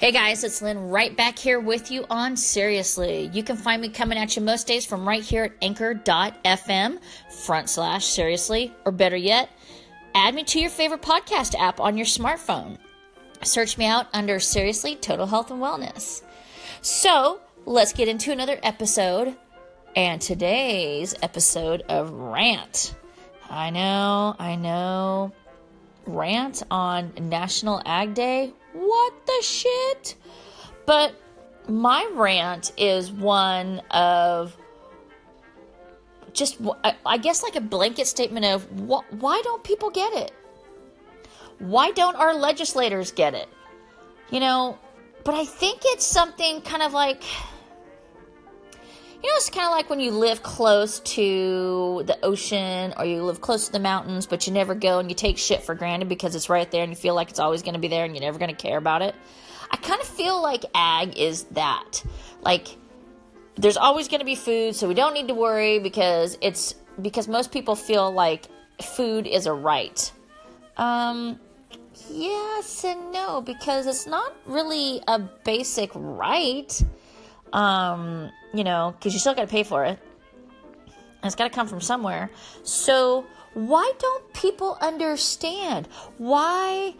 Hey guys, it's Lynn right back here with you on Seriously. You can find me coming at you most days from right here at anchor.fm front slash seriously, or better yet, add me to your favorite podcast app on your smartphone. Search me out under Seriously Total Health and Wellness. So let's get into another episode. And today's episode of Rant. I know, I know. Rant on National Ag Day what the shit? But my rant is one of just, I guess, like a blanket statement of why don't people get it? Why don't our legislators get it? You know, but I think it's something kind of like, you know, it's kind of like when you live close to the ocean or you live close to the mountains, but you never go and you take shit for granted because it's right there and you feel like it's always going to be there and you're never going to care about it. I kind of feel like ag is that. Like, there's always going to be food, so we don't need to worry because it's because most people feel like food is a right. Um, yes and no, because it's not really a basic right. Um, you know, because you still got to pay for it. And it's got to come from somewhere. So, why don't people understand? Why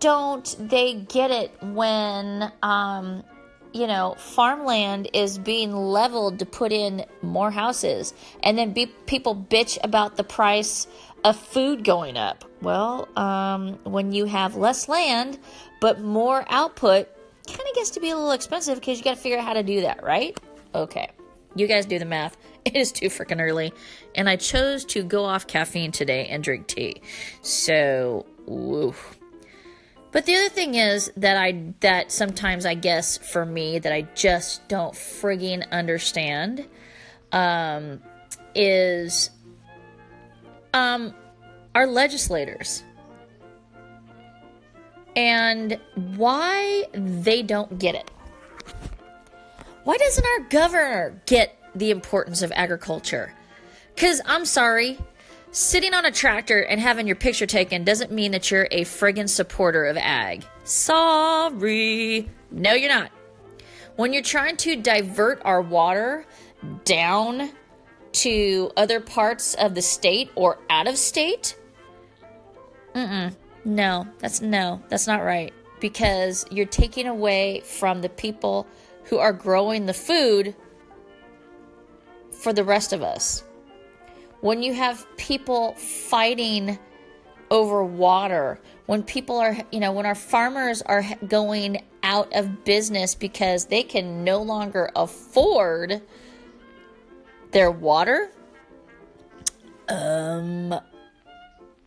don't they get it when, um, you know, farmland is being leveled to put in more houses and then be- people bitch about the price of food going up? Well, um, when you have less land but more output, kind of gets to be a little expensive because you got to figure out how to do that, right? Okay. You guys do the math. It is too freaking early. And I chose to go off caffeine today and drink tea. So, woo. But the other thing is that I that sometimes I guess for me that I just don't frigging understand um, is um, our legislators and why they don't get it. Why doesn't our governor get the importance of agriculture? Because I'm sorry, sitting on a tractor and having your picture taken doesn't mean that you're a friggin' supporter of ag. Sorry. No, you're not. When you're trying to divert our water down to other parts of the state or out of state, mm-mm. No, that's no, that's not right. Because you're taking away from the people who are growing the food for the rest of us. When you have people fighting over water, when people are, you know, when our farmers are going out of business because they can no longer afford their water, um,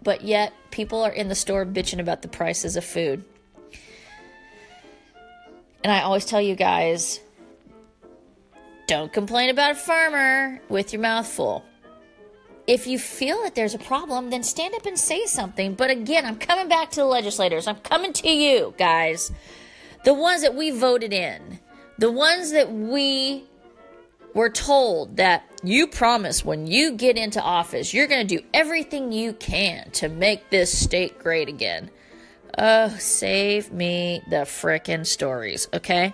but yet people are in the store bitching about the prices of food. And I always tell you guys don't complain about a farmer with your mouth full. If you feel that there's a problem, then stand up and say something. But again, I'm coming back to the legislators. I'm coming to you, guys. The ones that we voted in, the ones that we were told that you promise when you get into office, you're going to do everything you can to make this state great again. Oh, save me the frickin' stories, okay?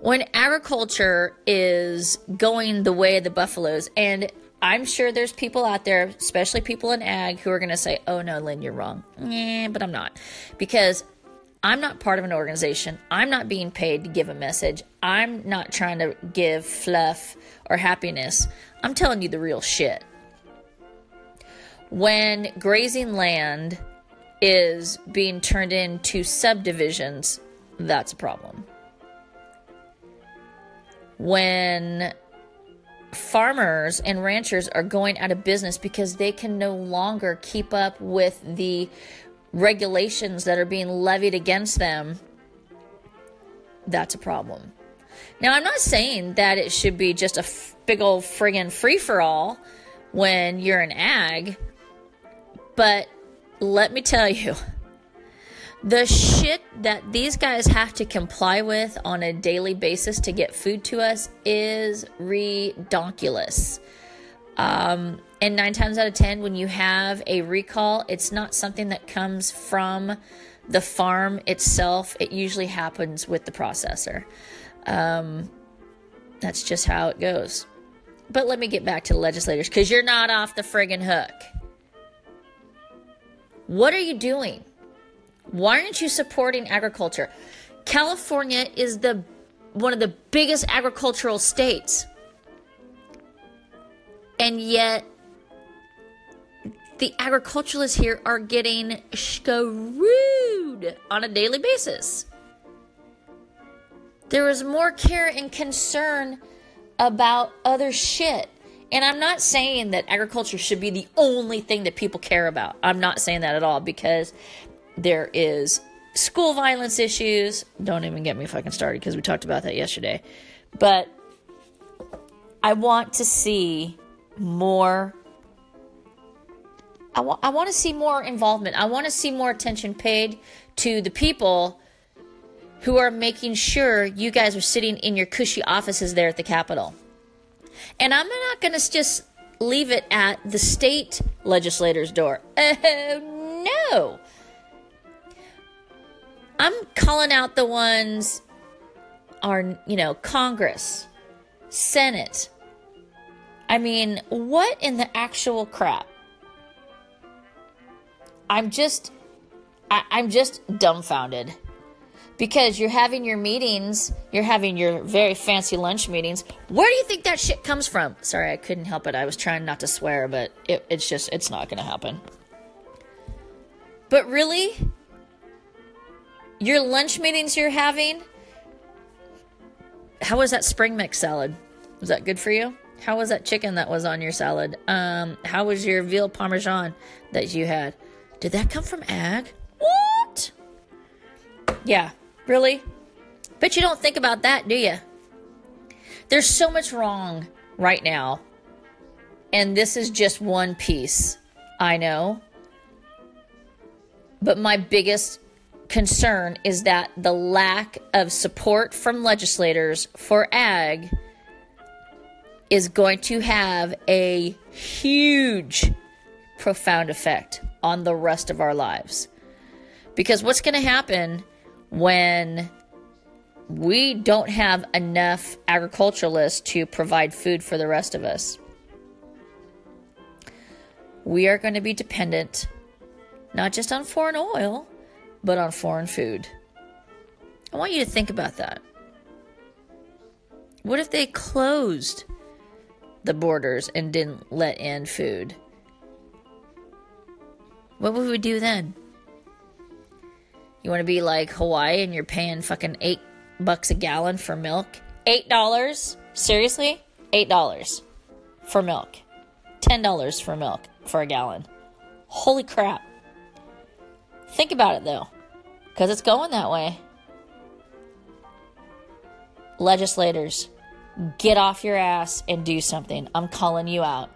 When agriculture is going the way of the buffaloes, and I'm sure there's people out there, especially people in ag, who are going to say, oh no, Lynn, you're wrong. Yeah, but I'm not. Because I'm not part of an organization. I'm not being paid to give a message. I'm not trying to give fluff or happiness. I'm telling you the real shit. When grazing land is being turned into subdivisions, that's a problem. When farmers and ranchers are going out of business because they can no longer keep up with the regulations that are being levied against them, that's a problem. Now, I'm not saying that it should be just a f- big old friggin' free for all when you're an ag, but let me tell you, the shit that these guys have to comply with on a daily basis to get food to us is redonkulous. Um, and nine times out of ten, when you have a recall, it's not something that comes from the farm itself, it usually happens with the processor. Um, that's just how it goes. But let me get back to the legislators because you're not off the friggin' hook. What are you doing? Why aren't you supporting agriculture? California is the one of the biggest agricultural states. And yet the agriculturalists here are getting screwed on a daily basis. There is more care and concern about other shit. And I'm not saying that agriculture should be the only thing that people care about. I'm not saying that at all because there is school violence issues. Don't even get me fucking started because we talked about that yesterday. But I want to see more. I, wa- I want to see more involvement. I want to see more attention paid to the people who are making sure you guys are sitting in your cushy offices there at the Capitol. And I'm not going to just leave it at the state legislator's door. Oh, no. I'm calling out the ones are, you know, Congress, Senate. I mean, what in the actual crap? I'm just I, I'm just dumbfounded. Because you're having your meetings, you're having your very fancy lunch meetings. Where do you think that shit comes from? Sorry, I couldn't help it. I was trying not to swear, but it, it's just, it's not going to happen. But really, your lunch meetings you're having, how was that spring mix salad? Was that good for you? How was that chicken that was on your salad? Um, how was your veal parmesan that you had? Did that come from ag? What? Yeah, really? But you don't think about that, do you? There's so much wrong right now. And this is just one piece. I know. But my biggest concern is that the lack of support from legislators for ag is going to have a huge, profound effect on the rest of our lives. Because what's going to happen when we don't have enough agriculturalists to provide food for the rest of us? We are going to be dependent not just on foreign oil, but on foreign food. I want you to think about that. What if they closed the borders and didn't let in food? What would we do then? You want to be like Hawaii and you're paying fucking eight bucks a gallon for milk? Eight dollars? Seriously? Eight dollars for milk. Ten dollars for milk for a gallon. Holy crap. Think about it though, because it's going that way. Legislators, get off your ass and do something. I'm calling you out.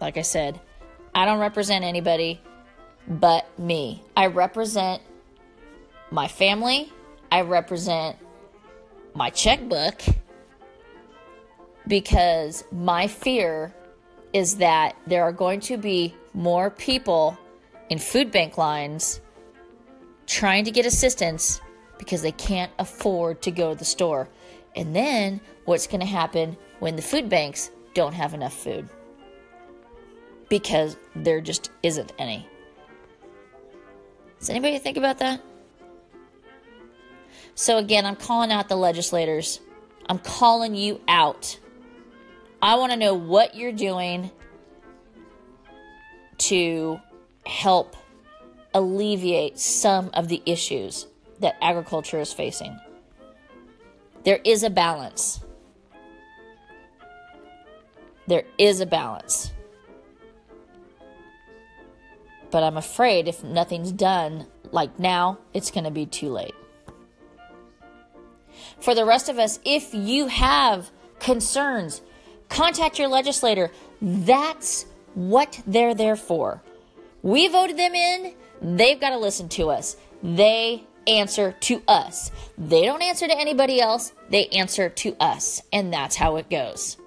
Like I said, I don't represent anybody but me. I represent my family, I represent my checkbook because my fear is that there are going to be more people in food bank lines trying to get assistance because they can't afford to go to the store. And then what's going to happen when the food banks don't have enough food? Because there just isn't any. Does anybody think about that? So, again, I'm calling out the legislators. I'm calling you out. I want to know what you're doing to help alleviate some of the issues that agriculture is facing. There is a balance. There is a balance. But I'm afraid if nothing's done, like now, it's going to be too late. For the rest of us, if you have concerns, contact your legislator. That's what they're there for. We voted them in, they've got to listen to us. They answer to us. They don't answer to anybody else, they answer to us. And that's how it goes.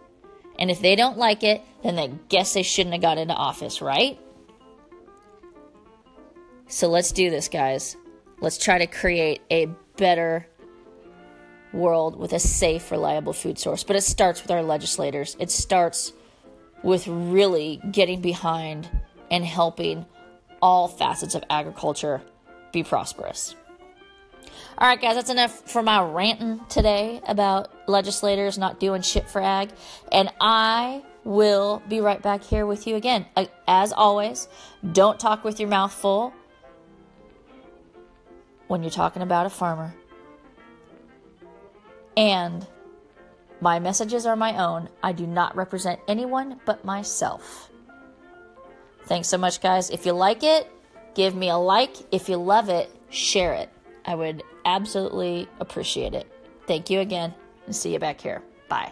And if they don't like it, then they guess they shouldn't have got into office, right? So let's do this, guys. Let's try to create a better world with a safe, reliable food source. But it starts with our legislators. It starts with really getting behind and helping all facets of agriculture be prosperous. All right, guys, that's enough for my ranting today about legislators not doing shit for ag. And I will be right back here with you again. Uh, as always, don't talk with your mouth full when you're talking about a farmer. And my messages are my own. I do not represent anyone but myself. Thanks so much, guys. If you like it, give me a like. If you love it, share it. I would absolutely appreciate it. Thank you again and see you back here. Bye.